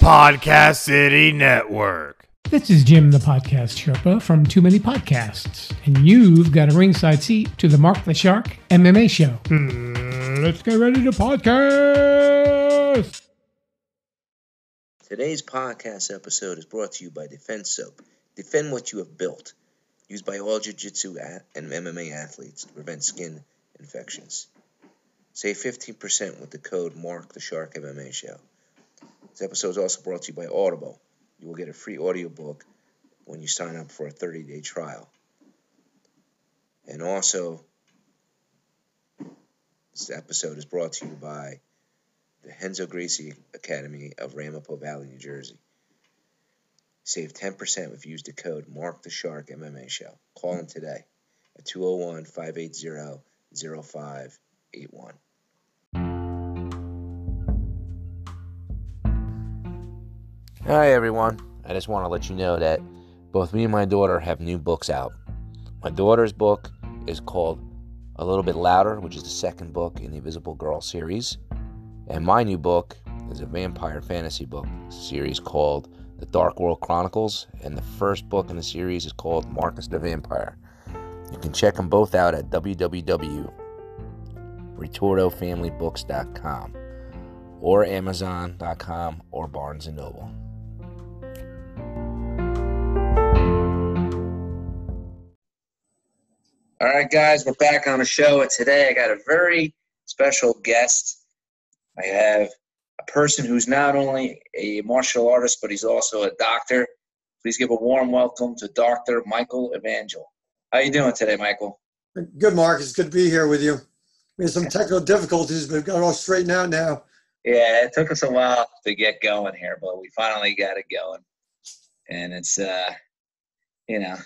Podcast City Network. This is Jim, the podcast Sherpa from Too Many Podcasts, and you've got a ringside seat to the Mark the Shark MMA show. Hmm, let's get ready to podcast. Today's podcast episode is brought to you by Defense Soap. Defend what you have built. Used by all jiu-jitsu and MMA athletes to prevent skin infections. Save 15% with the code Mark the Shark MMA Show. This episode is also brought to you by Audible. You will get a free audiobook when you sign up for a 30-day trial. And also, this episode is brought to you by the Renzo Gracie Academy of Ramapo Valley, New Jersey. Save 10% if you use the code Mark the Shark MMA Show. Call them today at 201 580 0581. Hi, everyone. I just want to let you know that both me and my daughter have new books out. My daughter's book is called A Little Bit Louder, which is the second book in the Invisible Girl series. And my new book is a vampire fantasy book series called The Dark World Chronicles. And the first book in the series is called Marcus the Vampire. You can check them both out at www.retortofamilybooks.com or amazon.com or Barnes & Noble. All right, guys, we're back on the show. And today I got a very special guest. I have a person who's not only a martial artist, but he's also a doctor. Please give a warm welcome to Dr. Michael Evangel. How you doing today, Michael? Good, Mark. It's good to be here with you. We had some technical difficulties, but we've got it all straightened out now. Yeah, it took us a while to get going here, but we finally got it going. And it's, uh, you know,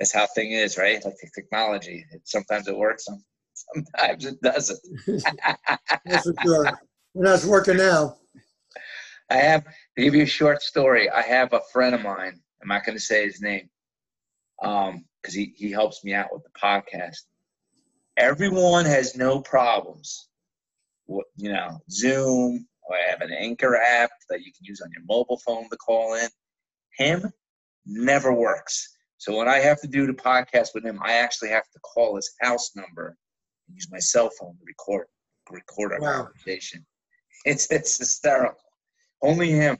that's how thing is, right? Like technology. It, sometimes it works, sometimes it doesn't. That's for sure. We're not working now. I have to give you a short story. I have a friend of mine. I'm not going to say his name, um, because he he helps me out with the podcast. Everyone has no problems. You know, Zoom. Or I have an Anchor app that you can use on your mobile phone to call in. Him never works so when I have to do the podcast with him, I actually have to call his house number and use my cell phone to record record our wow. conversation. It's it's hysterical. Only him.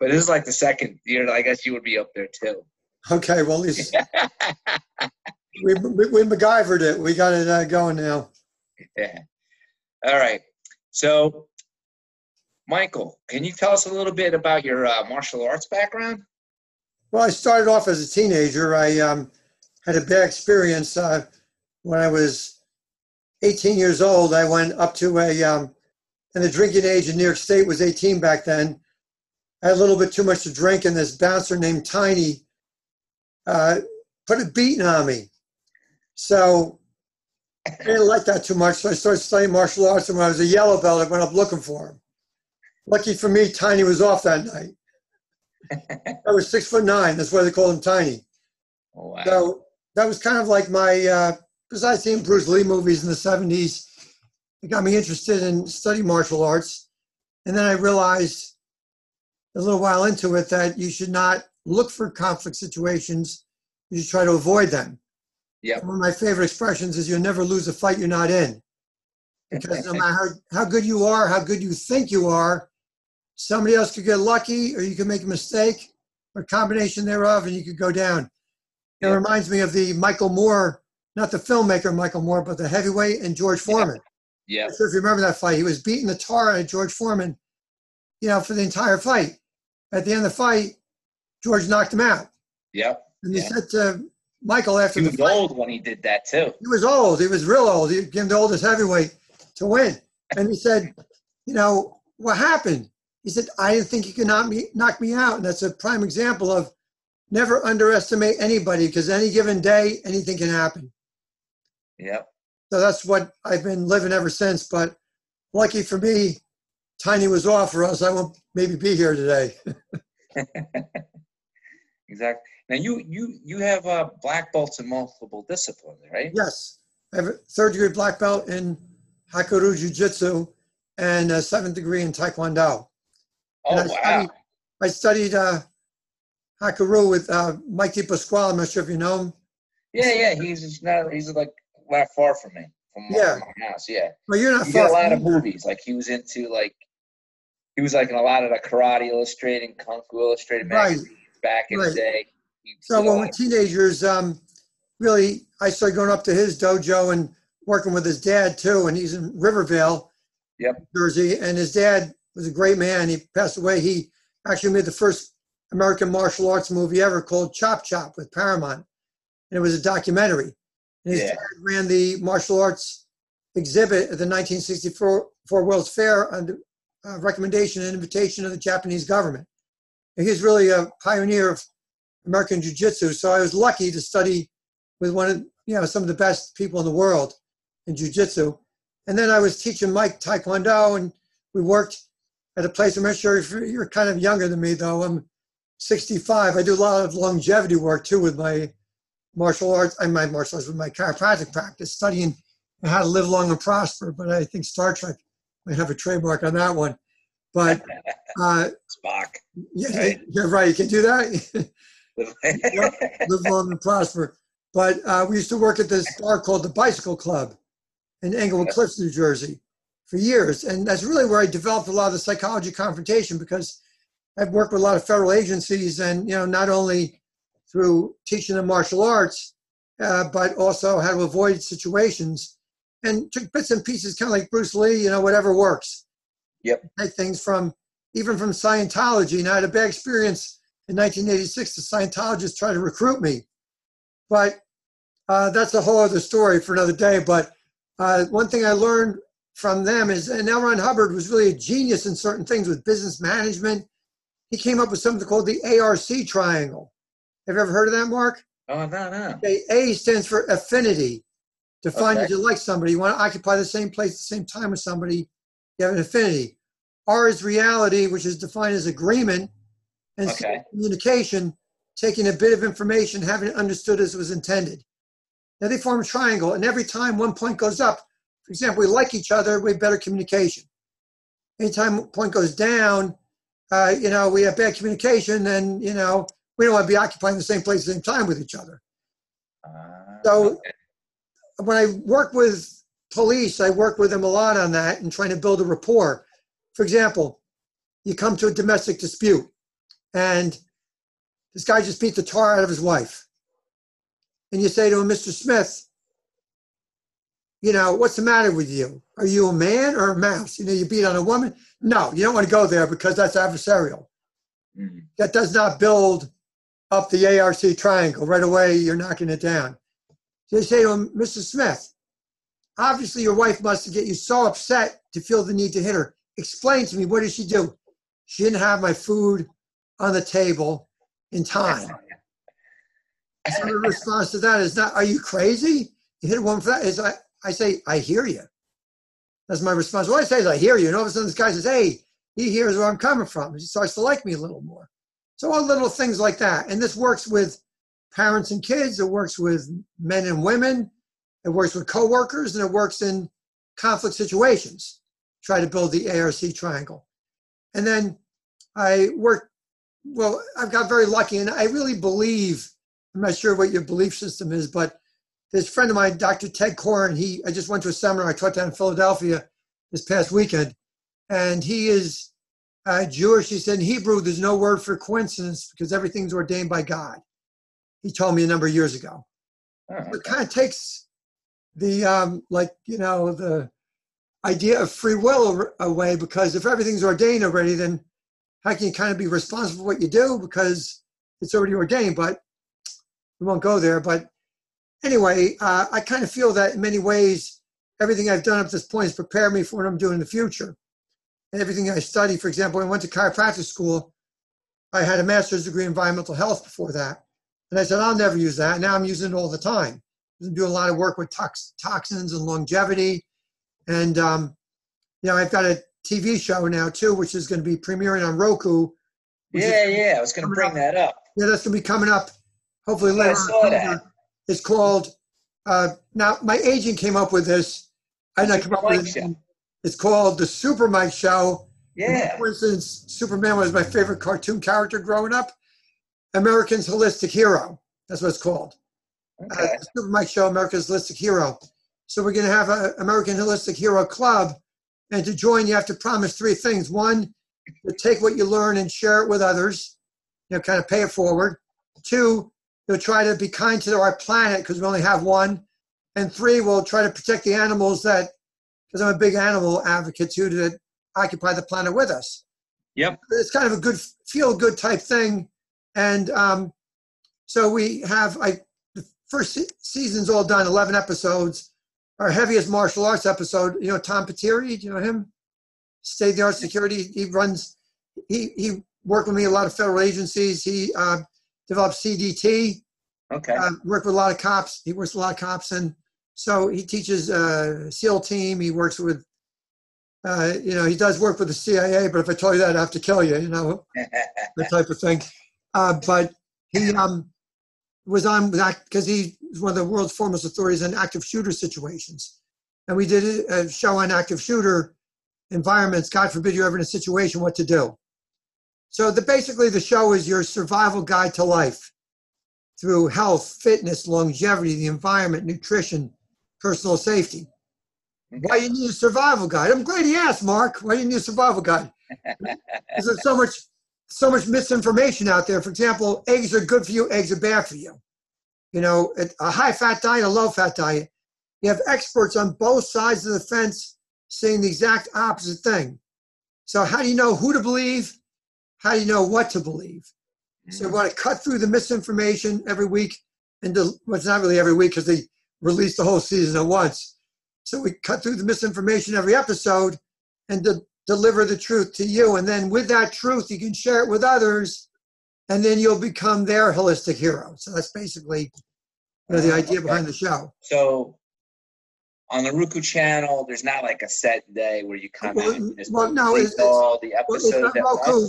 But this is like the second year. I guess you would be up there too. Okay, well, least we, we we MacGyvered it. We got it uh, going now. Yeah. All right. So, Michael, can you tell us a little bit about your uh, martial arts background? Well, I started off as a teenager. I um, had a bad experience uh, when I was 18 years old. I went up to a, um, and the drinking age in New York State was 18 back then. I had a little bit too much to drink, and this bouncer named Tiny uh, put a beating on me. So I didn't like that too much, so I started studying martial arts. And when I was a yellow belt, I went up looking for him. Lucky for me, Tiny was off that night. I was six foot nine. That's why they call him tiny. Oh, wow. So that was kind of like my, uh, besides seeing Bruce Lee movies in the 70s, it got me interested in studying martial arts. And then I realized a little while into it that you should not look for conflict situations, you should try to avoid them. Yeah. One of my favorite expressions is you'll never lose a fight you're not in. Because no matter how, how good you are, how good you think you are, somebody else could get lucky or you could make a mistake or a combination thereof and you could go down. It yeah. reminds me of the Michael Moore, not the filmmaker Michael Moore, but the heavyweight and George Foreman. Yeah. I'm sure if you remember that fight, he was beating the tar out of George Foreman, you know, for the entire fight. At the end of the fight, George knocked him out. Yeah. And he said to Michael after he was fight, old when he did that too. He was old. He was real old. He became the oldest heavyweight to win. And he said, you know, what happened? He said, I didn't think you could knock me, knock me out. And that's a prime example of never underestimate anybody because any given day, anything can happen. Yep. So that's what I've been living ever since. But lucky for me, Tiny was off, or else I won't maybe be here today. exactly. Now you you you have uh, black belts in multiple disciplines, right? Yes, I have a third degree black belt in Hakuryu Jiu Jitsu and a seventh degree in Taekwondo. Oh, wow. I studied uh, Hakaru with uh, Mike DePasquale. I'm not sure if you know him. Yeah, yeah. He's not. He's like not far from me, from my, Yeah. my house. Yeah. Well, you're not He far did a lot of movies. Like he was into like. He was like in a lot of the Karate Illustrated, Kung Fu Illustrated Right. back in the day. He So when we're teenagers, um, really, I started going up to his dojo and working with his dad too. And he's in Rivervale, Yep. Jersey. And his dad was a great man. He passed away. He actually made the first American martial arts movie ever called Chop Chop with Paramount. And it was a documentary. And his Yeah. ran the martial arts exhibit at the 1964 Four World's Fair under uh, recommendation and invitation of the Japanese government. And he's really a pioneer of American Jiu Jitsu. So I was lucky to study with one of you know some of the best people in the world in Jiu Jitsu. And then I was teaching Mike Taekwondo, and we worked at a place. I'm not sure if you're- you're kind of younger than me, though. I'm 65. I do a lot of longevity work too with my martial arts and my martial arts with my chiropractic practice, studying how to live long and prosper. But I think Star Trek might have a trademark on that one. But uh, Spock. yeah, Right. yeah, right. You can do that. live long and prosper. But uh, we used to work at this bar called the Bicycle Club in Englewood Cliffs, New Jersey, for years, and that's really where I developed a lot of the psychology confrontation because I've worked with a lot of federal agencies, and you know, not only through teaching them martial arts, uh, but also how to avoid situations and took bits and pieces, kind of like Bruce Lee, you know, whatever works. Yep. Take things from even from Scientology. And I had a bad experience in 1986. The Scientologists tried to recruit me, but uh, that's a whole other story for another day. But uh, one thing I learned from them is, and L. Ron Hubbard was really a genius in certain things with business management. He came up with something called the ARC triangle. Have you ever heard of that, Mark? oh no, no. Okay, A stands for affinity. To find Okay. that you like somebody, you want to occupy the same place at the same time with somebody, you have an affinity. R is reality, which is defined as agreement, and Okay. communication, taking a bit of information, having it understood as it was intended. Now they form a triangle, and every time one point goes up, for example, we like each other, we have better communication. Anytime point goes down, uh, you know, we have bad communication, and you know, we don't want to be occupying the same place at the same time with each other Uh, So- okay. when I work with police, I work with them a lot on that and trying to build a rapport. For example, you come to a domestic dispute and this guy just beat the tar out of his wife. And you say to him, Mr. Smith, you know, what's the matter with you? Are you a man or a mouse? You know, you beat on a woman? No, you don't want to go there because that's adversarial. Mm. That does not build up the ARC triangle. Right away, you're knocking it down. They say to him, Mr. Smith, obviously your wife must get you so upset to feel the need to hit her. Explain to me, what did she do? She didn't have my food on the table in time. So the response to that is not, are you crazy? You hit a woman for that? Is I, I say, I hear you. That's my response. What I say is, I hear you. And all of a sudden, this guy says, hey, he hears where I'm coming from. He starts to like me a little more. So all little things like that. And this works with parents and kids. It works with men and women. It works with coworkers, and it works in conflict situations. Try to build the ARC triangle. And then I work, well, I've got very lucky, and I really believe, I'm not sure what your belief system is, but this friend of mine, Dr. Ted Corin, he, I just went to a seminar I taught down in Philadelphia this past weekend, and he is uh, Jewish. He said in Hebrew, there's no word for coincidence because everything's ordained by God. He told me a number of years ago. Oh, It kind of takes the, um, like, you know, the idea of free will away because if everything's ordained already, then how can you kind of be responsible for what you do because it's already ordained? But we won't go there. But anyway, uh, I kind of feel that in many ways, everything I've done up to this point has prepared me for what I'm doing in the future. And everything I study, for example, when I went to chiropractic school, I had a master's degree in environmental health before that. And I said, I'll never use that. Now I'm using it all the time. I'm doing a lot of work with tox- toxins and longevity. And, um, you know, I've got a TV show now too, which is going to be premiering on Roku. Yeah, yeah. I was going to bring that up. yeah, that's going to be coming up hopefully I later. saw that. It's called, uh, now my agent came up with this. I come up Mike with it. It's called The Super Mike Show. Yeah. For instance, Superman was my favorite cartoon character growing up. American's Holistic Hero. That's what it's called. Okay. Uh, Super Mike Show, America's Holistic Hero. So we're going to have an American Holistic Hero Club. And to join, you have to promise three things. One, to take what you learn and share it with others, you know, kind of pay it forward. Two, you'll try to be kind to our planet because we only have one. And three, we'll try to protect the animals that, because I'm a big animal advocate too, that occupy the planet with us. Yep. It's kind of a good feel good type thing. And um, so we have, I, the first se- season's all done, 11 episodes. Our heaviest martial arts episode, you know, Tom Patire, do you know him? State of the art security. He runs, he, he worked with me a lot of federal agencies. He uh, developed CDT, Okay. uh, worked with a lot of cops. He works with a lot of cops. And so he teaches uh, SEAL team. He works with, uh, you know, he does work with the CIA, but if I told you that, I'd have to kill you, you know, that type of thing. Uh, but he um, was on that because he was one of the world's foremost authorities on active shooter situations. And we did a show on active shooter environments. God forbid you're ever in a situation, what to do. So the basically the show is your survival guide to life through health, fitness, longevity, the environment, nutrition, personal safety. Why you need a survival guide? I'm glad he asked, Mark. Why do you need a survival guide? Because there's so much, so much misinformation out there. For example, eggs are good for you, eggs are bad for you. You know, a high fat diet, a low fat diet. You have experts on both sides of the fence saying the exact opposite thing. So how do you know who to believe? How do you know what to believe? So mm. we want to cut through the misinformation every week, and del- well, it's not really every week because they release the whole season at once. So we cut through the misinformation every episode and de- deliver the truth to you. And then with that truth, you can share it with others, and then you'll become their holistic hero. So that's basically you know, the ah, idea behind the show. So on the Roku channel, there's not like a set day where you come Well, in and just well, no, it's- all the Well, it's episodes not Roku.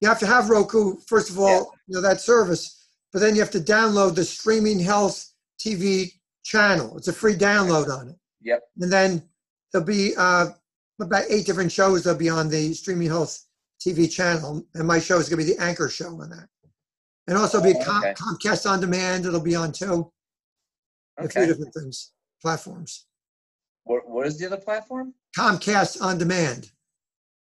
You have to have Roku, first of all, Yeah. you know, that service. But then you have to download the Streaming Health TV channel. It's a free download on it. Yep. And then there'll be uh, about eight different shows that'll be on the Streaming Health TV channel. And my show is going to be the anchor show on that. And also be Oh, Com- okay. Comcast On Demand. It'll be on too. A few Okay. different things, platforms. What, what is the other platform? Comcast On Demand.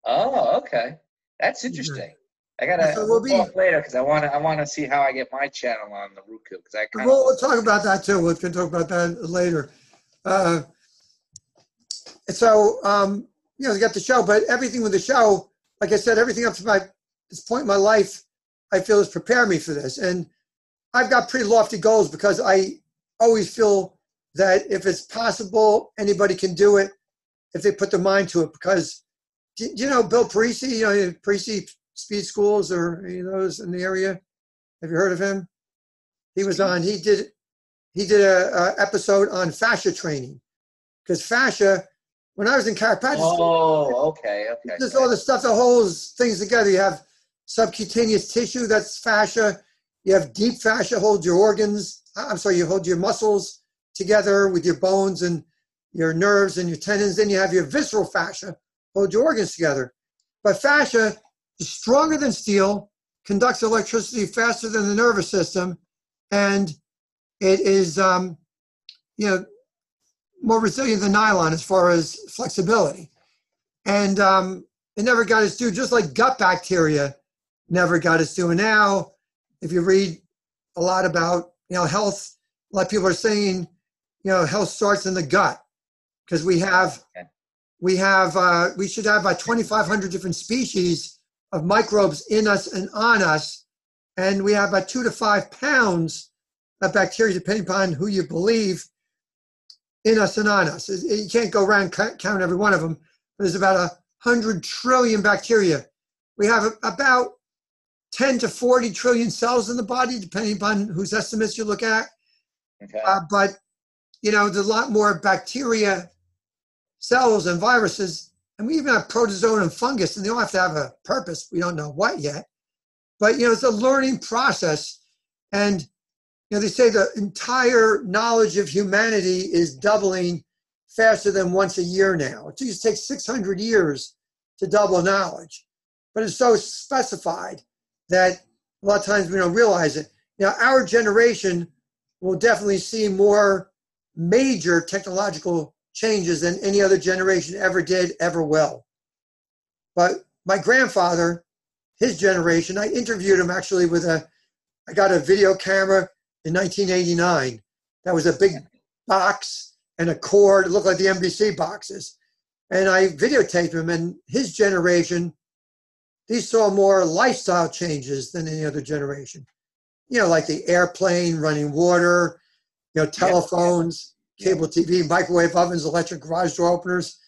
Oh, okay. That's interesting. I gotta So we'll be- talk later because I want to. I want to see how I get my channel on the Roku because I kind We'll, we'll talk about that too. We can talk about that later. Uh, so, um, you know, you got the show, but everything with the show, like I said, everything up to my this point in my life, I feel has prepared me for this. And I've got pretty lofty goals because I always feel that if it's possible, anybody can do it if they put their mind to it. Because, you know Bill Parisi? You know, Parisi Speed Schools or any of those in the area? Have you heard of him? He was on. He did. He did a, a episode on fascia training because fascia. When I was in chiropractic, school, Oh, okay, okay. there's all the stuff that holds things together. You have subcutaneous tissue, that's fascia. You have deep fascia, holds your organs. I'm sorry, you hold your muscles together with your bones and your nerves and your tendons. Then you have your visceral fascia, hold your organs together. But fascia stronger than steel, conducts electricity faster than the nervous system, and it is, um, you know, more resilient than nylon as far as flexibility. And um, it never got its due, just like gut bacteria never got its due. And now, if you read a lot about, you know, health, a lot of people are saying, you know, health starts in the gut because we have, Okay. we have, uh, we should have about 2,500 different species of microbes in us and on us. And we have about two to five pounds of bacteria, depending upon who you believe, in us and on us. You can't go around count every one of them. But there's about a hundred trillion bacteria. We have about 10 to 40 trillion cells in the body, depending upon whose estimates you look at. Okay. Uh, but you know, there's a lot more bacteria, cells, and viruses, and we even have protozoa and fungus, and they all have to have a purpose. We don't know what yet, but you know, it's a learning process, and you know, they say the entire knowledge of humanity is doubling faster than once a year now. It just takes 600 years to double knowledge. But it's so specified that a lot of times we don't realize it. Now, our generation will definitely see more major technological changes than any other generation ever did, ever will. But my grandfather, his generation, I interviewed him actually with a, I got a video camera in 1989. That was a big box and a cord. It looked like the NBC boxes. And I videotaped him, and his generation, these saw more lifestyle changes than any other generation. You know, like the airplane, running water, you know, telephones. Cable TV, microwave ovens, electric garage door openers.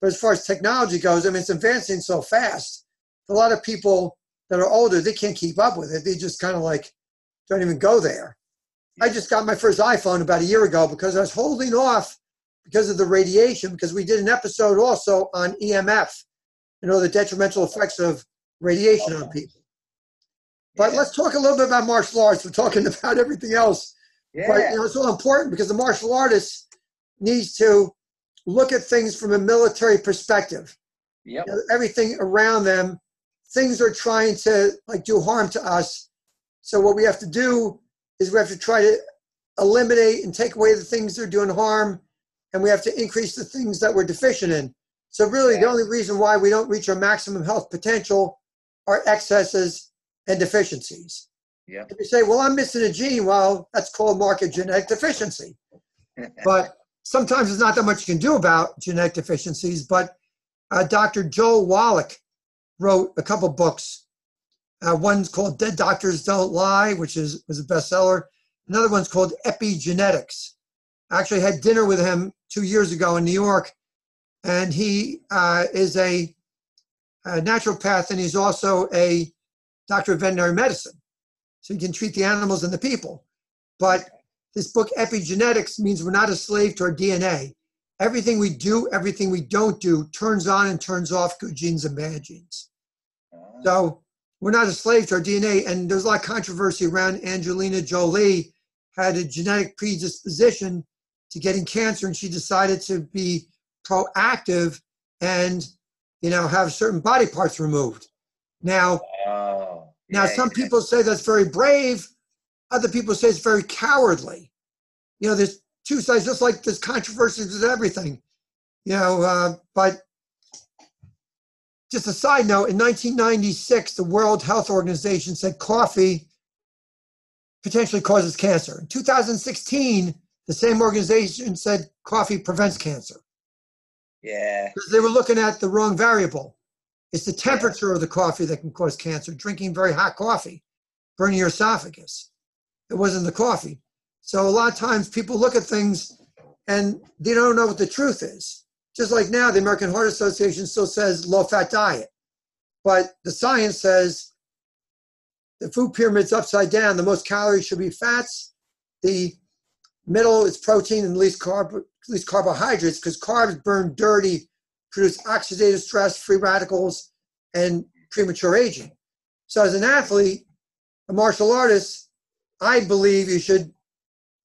But as far as technology goes, I mean, it's advancing so fast. A lot of people that are older, they can't keep up with it. They just kind of like don't even go there. I just got my first iPhone about a year ago because I was holding off because of the radiation, because we did an episode also on EMF, you know, the detrimental effects of radiation on people. But let's talk a little bit about martial arts. We're talking about everything else. Yeah. But you know, it's all important because the martial artist needs to look at things from a military perspective. Yep. You know, everything around them, things are trying to like do harm to us. So what we have to do is we have to try to eliminate and take away the things that are doing harm, and we have to increase the things that we're deficient in. So really, yeah. the only reason why we don't reach our maximum health potential are excesses and deficiencies. Yeah. If you say, "Well, I'm missing a gene," well, that's called marked genetic deficiency. but sometimes there's not that much you can do about genetic deficiencies. But uh, Dr. Joel Wallach wrote a couple books uh, one's called Dead Doctors Don't Lie, which is was a bestseller. Another one's called Epigenetics. I actually had dinner with him two years ago in New York, and he uh, is a, a naturopath and he's also a doctor of veterinary medicine. So you can treat the animals and the people. But this book, Epigenetics, means we're not a slave to our DNA. Everything we do, everything we don't do, turns on and turns off good genes and bad genes. Uh-huh. So we're not a slave to our DNA. And there's a lot of controversy around Angelina Jolie had a genetic predisposition to getting cancer, and she decided to be proactive and you know have certain body parts removed. Now, oh, yeah, now some yeah. people say that's very brave. Other people say it's very cowardly. You know, there's two sides, just like there's controversies with everything. You know, uh, but just a side note, in 1996, the World Health Organization said coffee potentially causes cancer. In 2016, the same organization said coffee prevents cancer. Yeah. Because they were looking at the wrong variable. It's the temperature of the coffee that can cause cancer. Drinking very hot coffee, burning your esophagus. It wasn't the coffee. So a lot of times people look at things and they don't know what the truth is. Just like now, the American Heart Association still says low fat diet. But the science says the food pyramid's upside down. The most calories should be fats. The middle is protein and least, carb, least carbohydrates because carbs burn dirty, produce oxidative stress, free radicals, and premature aging. So, as an athlete, a martial artist, I believe you should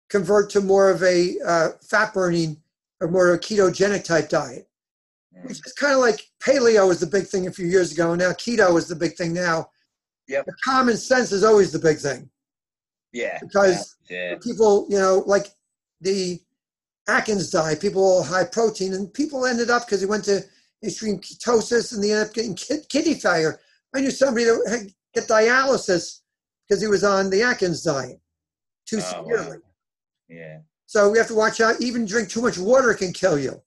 convert to more of a uh, fat burning or more of a ketogenic type diet, which is kind of like paleo was the big thing a few years ago, and now keto is the big thing now. Yep. The common sense is always the big thing. Yeah. Because yeah. people, you know, like the Atkins diet, people all high protein, and people ended up because they went to extreme ketosis and they ended up getting kidney failure. I knew somebody that had get dialysis because he was on the Atkins diet too oh, severely. Wow. Yeah. So we have to watch out. Even drink too much water can kill you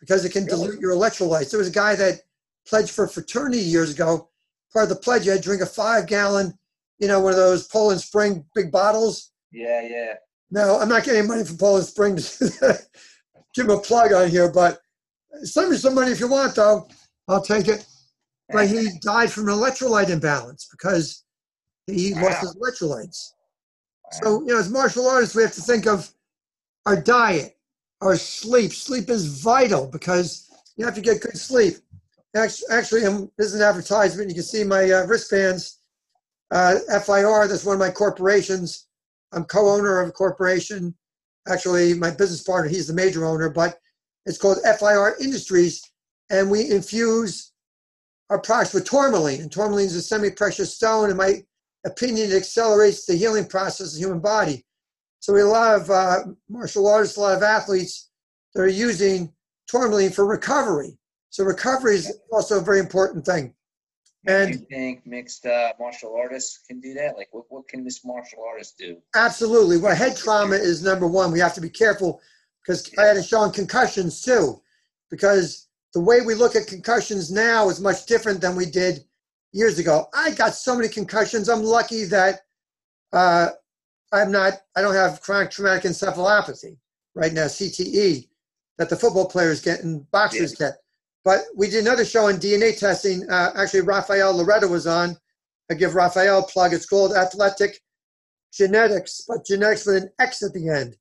because it can really? dilute your electrolytes. There was a guy that pledged for fraternity years ago. Part of the pledge, you had to drink a five gallon, you know, one of those Poland Spring big bottles. Yeah, yeah. No, I'm not getting money from Poland Spring to give him a plug on here, but send me some money if you want, though. I'll take it. But he died from an electrolyte imbalance because he wow. lost his electrolytes. Wow. So, you know, as martial artists, we have to think of our diet, our sleep. Sleep is vital because you have to get good sleep. Actually, this is an advertisement. You can see my uh, wristbands. Uh, FIR, that's one of my corporations. I'm co-owner of a corporation. Actually, my business partner, he's the major owner, but it's called FIR Industries, and we infuse our products with tourmaline. And tourmaline is a semi-precious stone. In my opinion, it accelerates the healing process of the human body. So we have a lot of uh, martial artists, a lot of athletes that are using tourmaline for recovery. So recovery is also a very important thing. Do And you think mixed uh, martial artists can do that? Like, what, what can this martial artist do? Absolutely. Well, head trauma is number one. We have to be careful because I had to show on concussions too, because the way we look at concussions now is much different than we did years ago. I got so many concussions. I'm lucky that uh, I'm not. I don't have chronic traumatic encephalopathy right now, CTE, that the football players get and boxers get. But we did another show on DNA testing. Uh, actually, Rafael Loretta was on. I give Rafael a plug. It's called Athletic genetics, but genetics with an X at the end.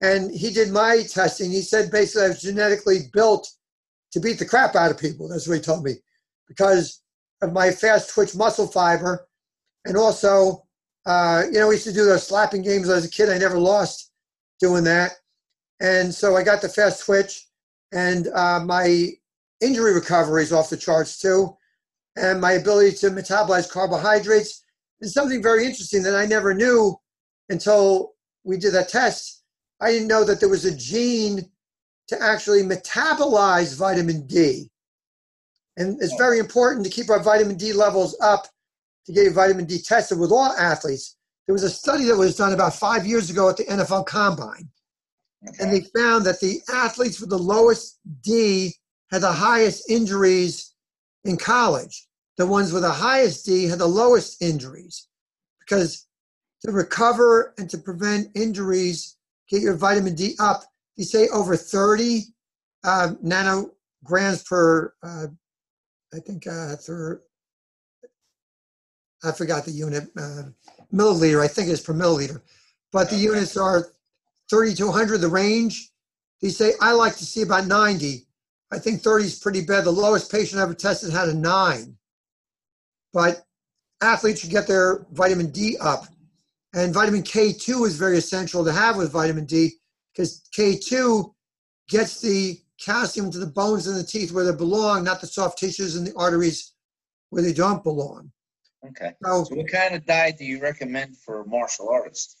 And he did my testing. He said basically I was genetically built to beat the crap out of people. That's what he told me because of my fast twitch muscle fiber. And also, uh, you know, we used to do those slapping games as a kid. I never lost doing that. And so I got the fast twitch and uh, my injury recovery is off the charts too. And my ability to metabolize carbohydrates is something very interesting that I never knew until we did that test. I didn't know that there was a gene to actually metabolize vitamin D. And it's very important to keep our vitamin D levels up to get your vitamin D tested with all athletes. There was a study that was done about five years ago at the NFL Combine, and they found that the athletes with the lowest D had the highest injuries in college. The ones with the highest D had the lowest injuries because to recover and to prevent injuries, get your vitamin D up. You say over 30 uh, nanograms per, uh, I think, uh, I forgot the unit, uh, milliliter, I think it's per milliliter. But the units are 30 to 100, the range. They say, I like to see about 90. I think 30 is pretty bad. The lowest patient I ever tested had a nine. But athletes should get their vitamin D up. And vitamin K2 is very essential to have with vitamin D because K2 gets the calcium to the bones and the teeth where they belong, not the soft tissues and the arteries where they don't belong. Okay. So, So, what kind of diet do you recommend for martial artists?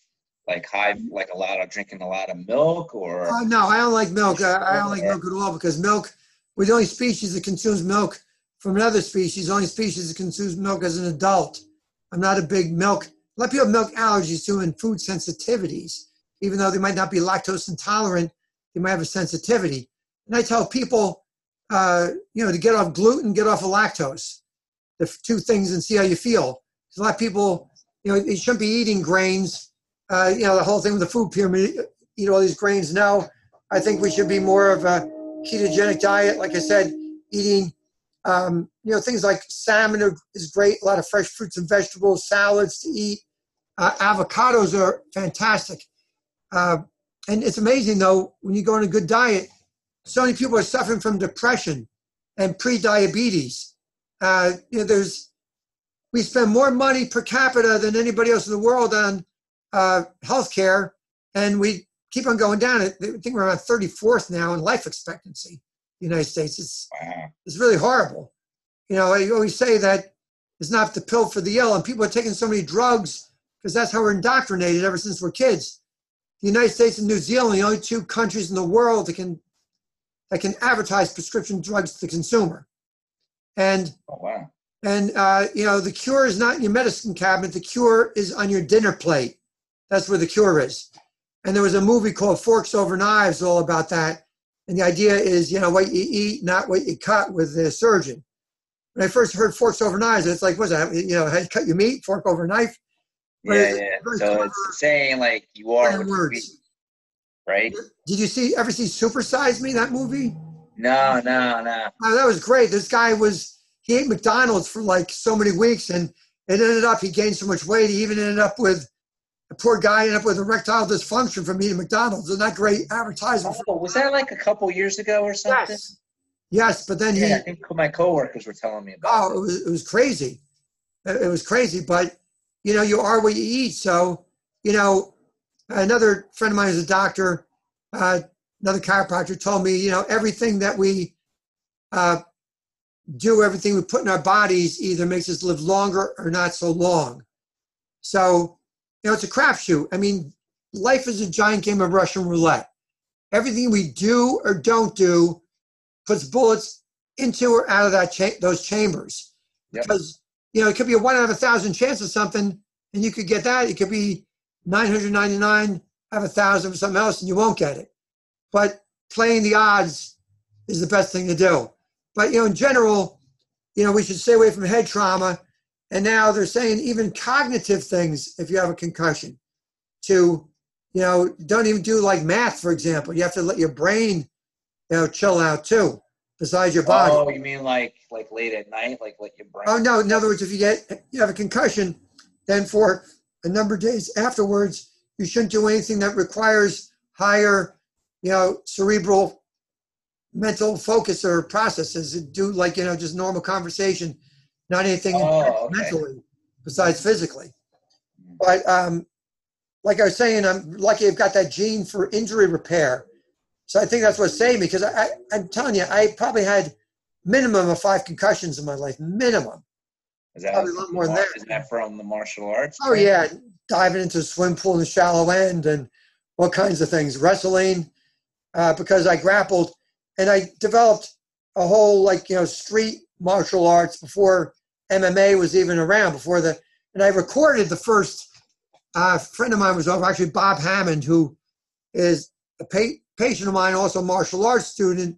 Like high, like a lot of drinking a lot of milk, or uh, no, I don't like milk. I, I don't like milk at all because milk, we're the only species that consumes milk from another species, the only species that consumes milk as an adult. I'm not a big milk. A lot of people have milk allergies too and food sensitivities. Even though they might not be lactose intolerant, they might have a sensitivity. And I tell people, uh, you know, to get off gluten, get off of lactose, the two things, and see how you feel. 'Cause a lot of people, you know, you shouldn't be eating grains. Uh, you know, the whole thing with the food pyramid, eat all these grains. Now, I think we should be more of a ketogenic diet. Like I said, eating, um, you know, things like salmon are, is great. A lot of fresh fruits and vegetables, salads to eat. Uh, avocados are fantastic. Uh, and it's amazing though when you go on a good diet. So many people are suffering from depression and pre-diabetes. Uh, you know, there's we spend more money per capita than anybody else in the world on uh, healthcare, and we keep on going down. I think we're around 34th now in life expectancy. The United States is it's really horrible. You know, I always say that it's not the pill for the ill, and people are taking so many drugs because that's how we're indoctrinated ever since we're kids. The United States and New Zealand, the only two countries in the world that can that can advertise prescription drugs to the consumer. And oh wow, and uh, you know, the cure is not in your medicine cabinet. The cure is on your dinner plate. That's where the cure is. And there was a movie called Forks Over Knives, all about that. And the idea is, you know, what you eat, not what you cut with the surgeon. When I first heard Forks Over Knives, it's like, what's that? You know, how you cut your meat, fork over knife. But yeah, yeah. So clever it's saying like you are what on you words. eat, right? Did you see ever see Supersize Me? That movie? No, no, no. Oh, that was great. This guy was he ate McDonald's for like so many weeks, and it ended up he gained so much weight. He even ended up with a poor guy ended up with erectile dysfunction from eating McDonald's. Isn't that great advertising? Oh, was that like a couple years ago or something? Yes, yes. But then he Yeah, I think my coworkers were telling me about oh, it was it was crazy. It it was crazy, but you know you are what you eat. So you know, another friend of mine is a doctor. Uh, another chiropractor told me, you know, everything that we uh, do everything we put in our bodies either makes us live longer or not so long. So, you know, it's a crapshoot. I mean, life is a giant game of Russian roulette. Everything we do or don't do puts bullets into or out of that cha- those chambers. Yep. Because you know it could be a one out of a thousand chance of something, and you could get that. It could be 999 out of a thousand for something else, and you won't get it. But playing the odds is the best thing to do. But you know, in general, you know, we should stay away from head trauma. And now they're saying even cognitive things if you have a concussion. To, you know, don't even do like math, for example. You have to let your brain, you know, chill out too, besides your body. Oh, you mean like like late at night, like let your brain? Oh no! In other words, if you get you have a concussion, then for a number of days afterwards, you shouldn't do anything that requires higher, you know, cerebral mental focus or processes. Do like you know just normal conversation, not anything Oh, okay. mentally besides physically. But um, like I was saying, I'm lucky I've got that gene for injury repair. So I think that's what saved me because I, I, I'm telling you, I probably had minimum of five concussions in my life, minimum. Is that, probably a lot more than that. Is that from the martial arts? Oh yeah, diving into a swim pool in the shallow end and all kinds of things. Wrestling, uh, because I grappled and I developed a whole like you know street martial arts before MMA was even around. Before the and I recorded the first. Uh, friend of mine was over, actually Bob Hammond, who is a pa- patient of mine, also martial arts student,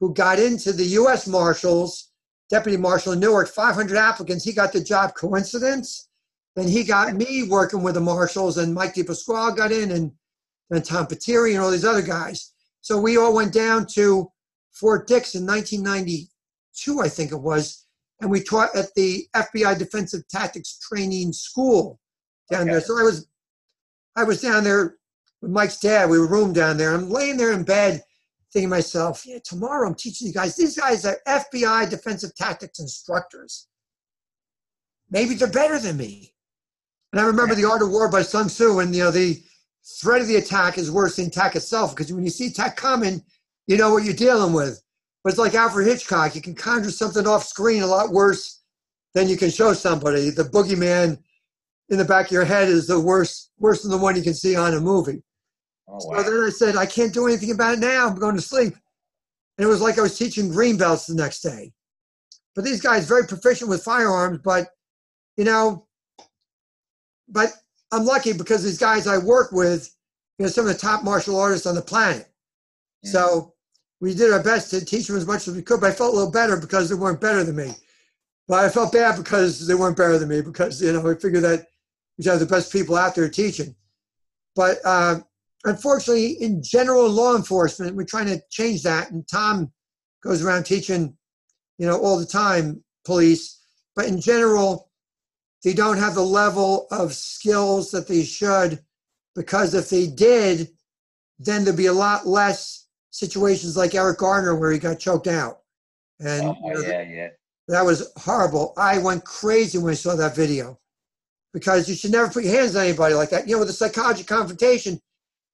who got into the U.S. Marshals, deputy marshal in Newark. 500 applicants. He got the job. Coincidence? Then he got me working with the marshals, and Mike DePasquale got in, and then Tom Patire and all these other guys. So we all went down to Fort Dix in 1992, I think it was, and we taught at the FBI Defensive Tactics Training School down there. So I was, I was down there with Mike's dad. We were roomed down there. I'm laying there in bed, thinking to myself, yeah, tomorrow I'm teaching you guys. These guys are FBI Defensive Tactics instructors. Maybe they're better than me. And I remember The Art of War by Sun Tzu, and you know the threat of the attack is worse than attack itself because when you see attack coming, you know what you're dealing with. But it's like Alfred Hitchcock. You can conjure something off screen a lot worse than you can show somebody. The boogeyman in the back of your head is the worst, worse than the one you can see on a movie. Oh, So then I said, I can't do anything about it now. I'm going to sleep. And it was like I was teaching green belts the next day. But these guys very proficient with firearms, but you know, but I'm lucky because these guys I work with, you know, some of the top martial artists on the planet. Mm. So we did our best to teach them as much as we could, but I felt a little better because they weren't better than me. But I felt bad because they weren't better than me because, you know, I figured that we have the best people out there teaching. But uh, unfortunately, in general law enforcement, we're trying to change that. And Tom goes around teaching, you know, all the time, police. But in general, they don't have the level of skills that they should, because if they did, then there'd be a lot less situations like Eric Garner where he got choked out. And Oh, you know, yeah, yeah. that was horrible. I went crazy when I saw that video because you should never put your hands on anybody like that. You know, with a psychology confrontation,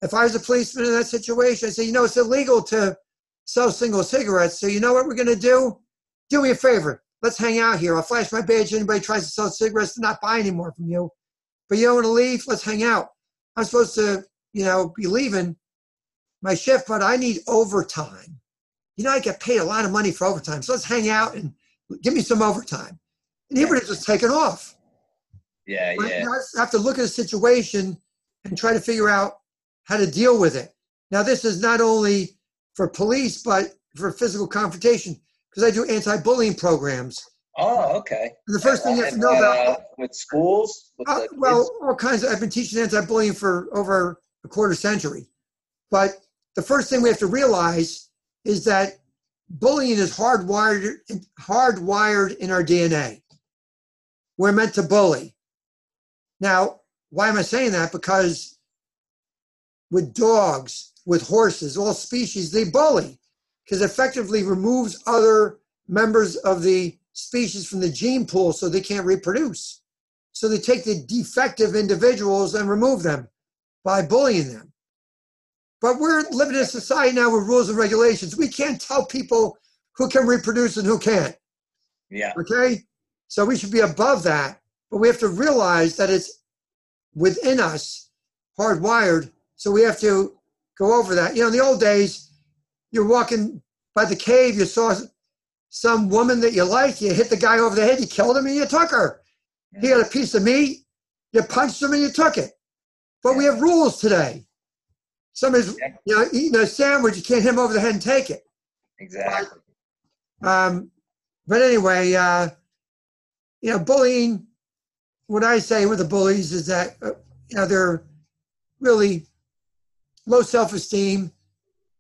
if I was a policeman in that situation, I'd say, you know, it's illegal to sell single cigarettes. So you know what we're going to do? Do me a favor. Let's hang out here. I'll flash my badge. Anybody tries to sell cigarettes to not buy anymore from you. But you don't want to leave? Let's hang out. I'm supposed to, you know, be leaving my shift, but I need overtime. You know, I get paid a lot of money for overtime. So let's hang out and give me some overtime. And he would have just taken off. Yeah, But yeah. you have to look at the situation and try to figure out how to deal with it. Now, this is not only for police, but for physical confrontation, because I do anti-bullying programs. Oh, okay. And the first thing you have to know about, uh, with schools, with uh, well, all kinds of, I've been teaching anti-bullying for over a quarter century. But the first thing we have to realize is that bullying is hardwired, hardwired in our DNA. We're meant to bully. Now, why am I saying that? Because with dogs, with horses, all species, they bully because it effectively removes other members of the species from the gene pool so they can't reproduce. So they take the defective individuals and remove them by bullying them. But we're living in a society now with rules and regulations. We can't tell people who can reproduce and who can't. Yeah. Okay? So we should be above that. But we have to realize that it's within us, hardwired. So we have to go over that. You know, in the old days, you're walking by the cave, you saw some woman that you like, you hit the guy over the head, you killed him, and you took her. He had a piece of meat, you punched him and you took it. But we have rules today. Somebody's Yeah. you know eating a sandwich, you can't hit him over the head and take it. Exactly. Um, but anyway, uh, you know, bullying. What I say with the bullies is that uh, you know they're really low self-esteem.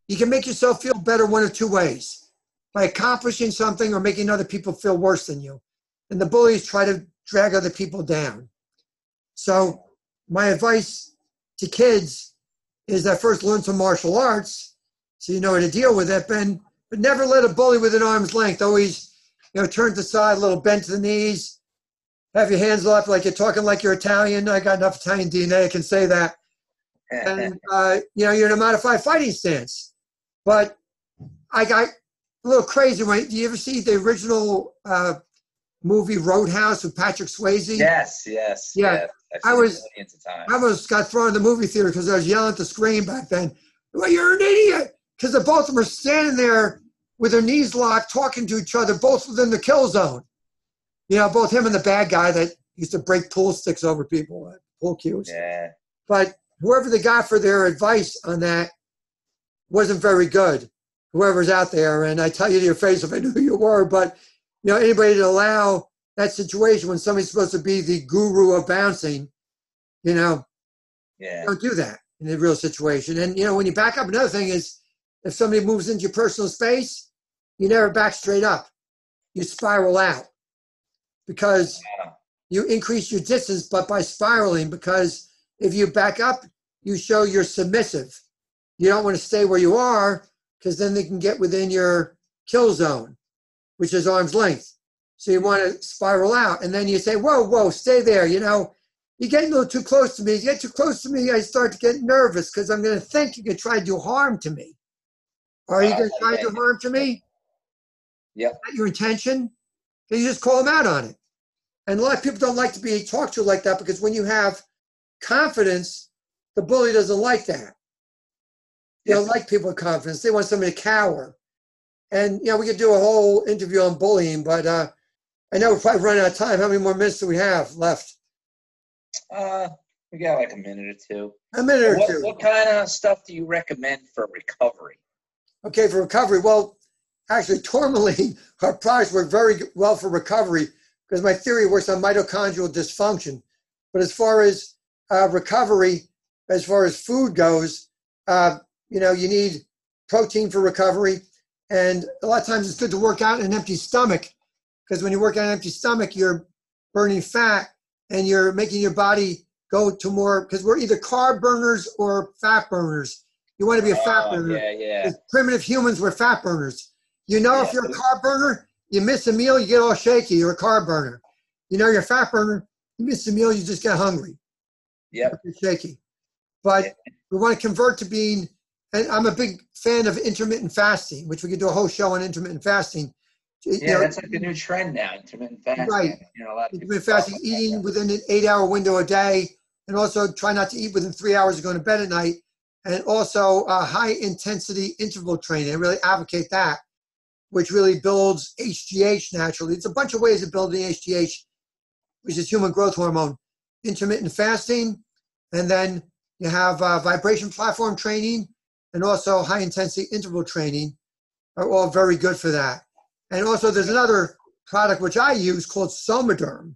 You can make yourself feel better one of two ways: by accomplishing something or making other people feel worse than you. And the bullies try to drag other people down. So my advice to kids is that first learn some martial arts so you know how to deal with it, but, but never let a bully within arm's length. Always, you know, turn to the side, a little bent to the knees, have your hands up like you're talking like you're Italian. I got enough Italian DNA, I can say that. And, uh, you know, you're in a modified fighting stance. But I got a little crazy when, do you ever see the original uh, movie Roadhouse with Patrick Swayze? yes, yes. Yeah. yes. I was- millions of times. I almost got thrown in the movie theater because I was yelling at the screen back then. Well, you're an idiot. Because the both of them are standing there with their knees locked, talking to each other, both within the kill zone. You know, both him and the bad guy that used to break pool sticks over people, pool cues. yeah. But whoever they got for their advice on that wasn't very good. Whoever's out there, and I tell you to your face if I knew who you were, but you know, anybody to allow that situation when somebody's supposed to be the guru of bouncing, you know, Yeah. don't do that in a real situation. And you know, when you back up, another thing is if somebody moves into your personal space, you never back straight up. You spiral out because Wow. you increase your distance, but by spiraling, because if you back up, you show you're submissive. You don't want to stay where you are because then they can get within your kill zone, which is arm's length. So you want to spiral out. And then you say, whoa, whoa, stay there. You know, you get a little too close to me. You get too close to me, I start to get nervous because I'm going to think you could try to do harm to me. Are you uh, Oh, going to try to do harm to me? Yeah. Is that your intention? You just call them out on it. And a lot of people don't like to be talked to like that because when you have confidence, the bully doesn't like that. They don't like people with confidence. They want somebody to cower. And you know, we could do a whole interview on bullying, but uh, I know we're probably running out of time. How many more minutes do we have left? Uh, we got like a minute or two. A minute or What, two. what kind of stuff do you recommend for recovery? Okay, for recovery. Well, actually, tourmaline, our products work very well for recovery because my theory works on mitochondrial dysfunction. But as far as uh, recovery, as far as food goes, uh, you know, you need protein for recovery. And a lot of times it's good to work out in an empty stomach because when you work out in an empty stomach, you're burning fat and you're making your body go to more because we're either carb burners or fat burners. You want to be a fat Oh, burner. yeah, yeah. Primitive humans were fat burners. You know, if you're a carb burner, you miss a meal, you get all shaky. You're a carb burner. You know, you're a fat burner, you miss a meal, you just get hungry, Yeah. you're shaky. But we want to convert to being, and I'm a big fan of intermittent fasting, which we could do a whole show on intermittent fasting. You Yeah, know, that's like the new trend now, intermittent fasting. Right. You know, a lot of intermittent fasting, about that. eating within an eight hour window a day, and also try not to eat within three hours of going to bed at night. And also uh, high intensity interval training. I really advocate that, which really builds HGH naturally. It's a bunch of ways of building HGH, which is human growth hormone. Intermittent fasting, and then you have uh, vibration platform training, and also high intensity interval training are all very good for that. And also, there's another product which I use called Somaderm,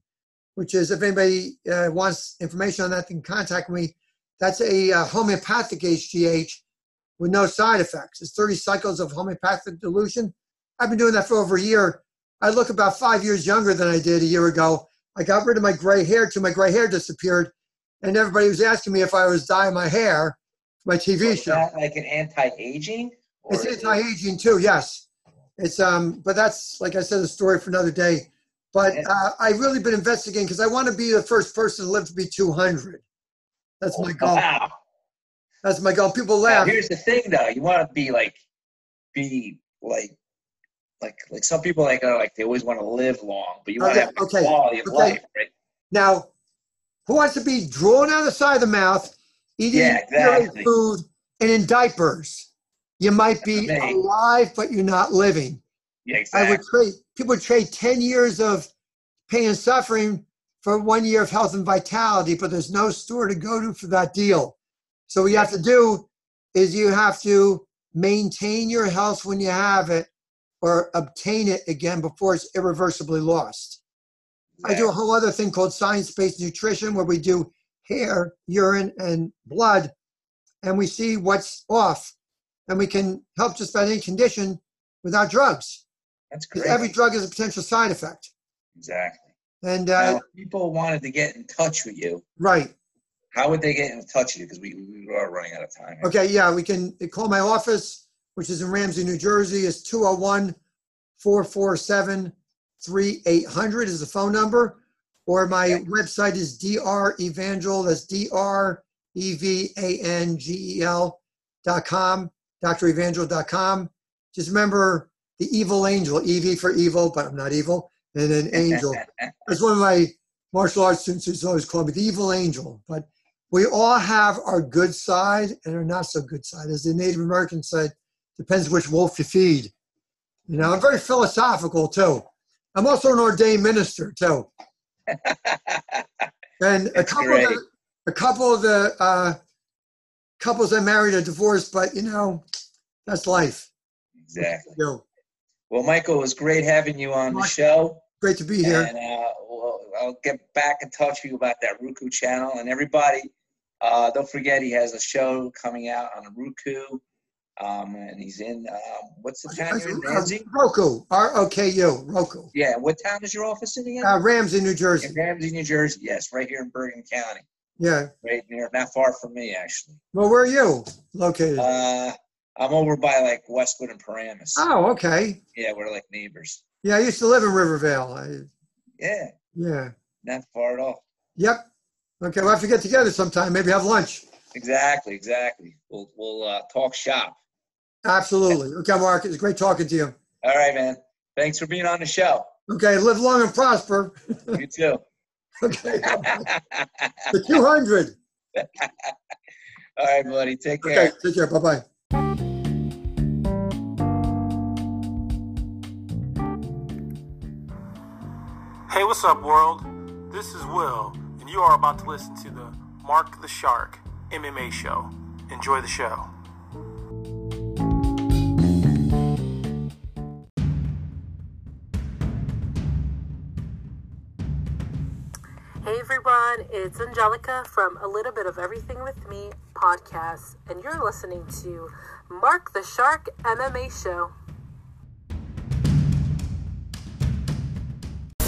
which is if anybody uh, wants information on that, they can contact me. That's a uh, homeopathic HGH with no side effects. It's 30 cycles of homeopathic dilution. I've been doing that for over a year. I look about five years younger than I did a year ago. I got rid of my gray hair till my gray hair disappeared, and everybody was asking me if I was dyeing my hair my TV Is show. that like an anti-aging? It's anti-aging too, yes. It's um, but that's like I said, a story for another day. But uh, I've really been investigating because I want to be the first person to live to be 200. That's my goal. Wow. That's my goal. People Now, laugh. here's the thing, though. You want to be like, be like like like some people like are like they always want to live long, but you want to Okay, have the okay, quality of okay. life, right? Now, who wants to be drawn out of the side of the mouth, eating Yeah, exactly. food, and in diapers? You might be alive, but you're not living. Yeah, I would trade people would trade 10 years of pain and suffering for one year of health and vitality, but there's no store to go to for that deal. So what you have to do is you have to maintain your health when you have it or obtain it again before it's irreversibly lost. I do a whole other thing called science-based nutrition where we do hair, urine, and blood, and we see what's off, and we can help just about any condition without drugs. That's great. every drug has a potential side effect. exactly. And uh, Now, people wanted to get in touch with you. right, How would they get in touch with you? Because we, we are running out of time. here. okay, yeah, we can call my office, which is in Ramsey, New Jersey, is 201 447 3800 is the phone number, or my Okay. website is Dr. Evangel. That's D R E V A N G E L dot com, drevangel.com. Just remember the evil angel, EV for evil, but I'm not evil, and then angel. That's one of my martial arts students who's always called me the evil angel. But we all have our good side and our not so good side. As the Native American said, depends which wolf you feed. You know, I'm very philosophical too. I'm also an ordained minister too. And a couple great. of the, a couple of the uh, couples I married are divorced, but you know, that's life. exactly. Well, Michael, it was great having you on the show. great to be here. And uh, we'll, I'll get back in touch with you about that Roku channel. And everybody, uh, don't forget he has a show coming out on Roku. Um, and he's in, um, what's the town you're in? Uh, Ramsey? Roku, R O K U, Roku. Yeah, what town is your office in again? Uh, Ramsey, New Jersey. in Ramsey, New Jersey. Yes, right here in Bergen County. Yeah. Right near, not far from me, actually. Well, where are you located? Uh, I'm over by like Westwood and Paramus. oh, okay. Yeah, we're like neighbors. Yeah, I used to live in Rivervale. I, Yeah, yeah. not far at all. Yep. Okay, we'll have to get together sometime. Maybe have lunch. Exactly, exactly. We'll we'll uh, talk shop. Absolutely. Okay, Mark, it's great talking to you. All right, man. Thanks for being on the show. Okay, live long and prosper. You too. Okay. The 200. All right, buddy. Take care. Okay, take care. Bye bye. Hey, what's up, world? This is Will, and you are about to listen to the Mark the Shark MMA show. Enjoy the show. Everyone, it's Angelica from A Little Bit of Everything with Me podcast, and you're listening to Mark the Shark MMA Show.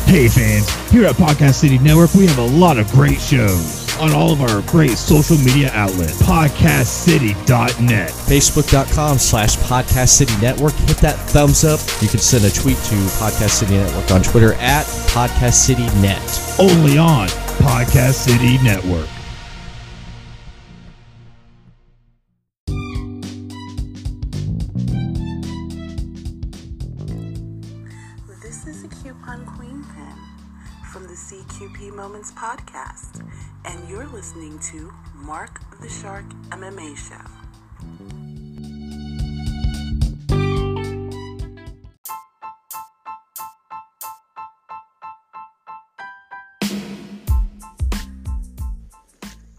Hey fans, here at Podcast City Network, we have a lot of great shows on all of our great social media outlets. PodcastCity.net. facebook.com slash podcast city network hit that thumbs up you can send a tweet to podcast city network on twitter at podcast city net Only on Podcast City Network. This is a Coupon Queen Pin from the CQP Moments podcast, and you're listening to Mark the Shark MMA Show.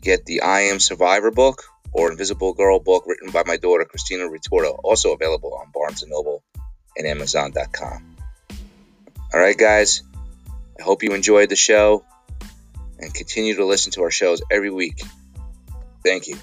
get the I Am Survivor book or Invisible Girl book written by my daughter Christina Ritordo, also available on Barnes & Noble and Amazon.com. All right, guys, I hope you enjoyed the show and continue to listen to our shows every week. Thank you.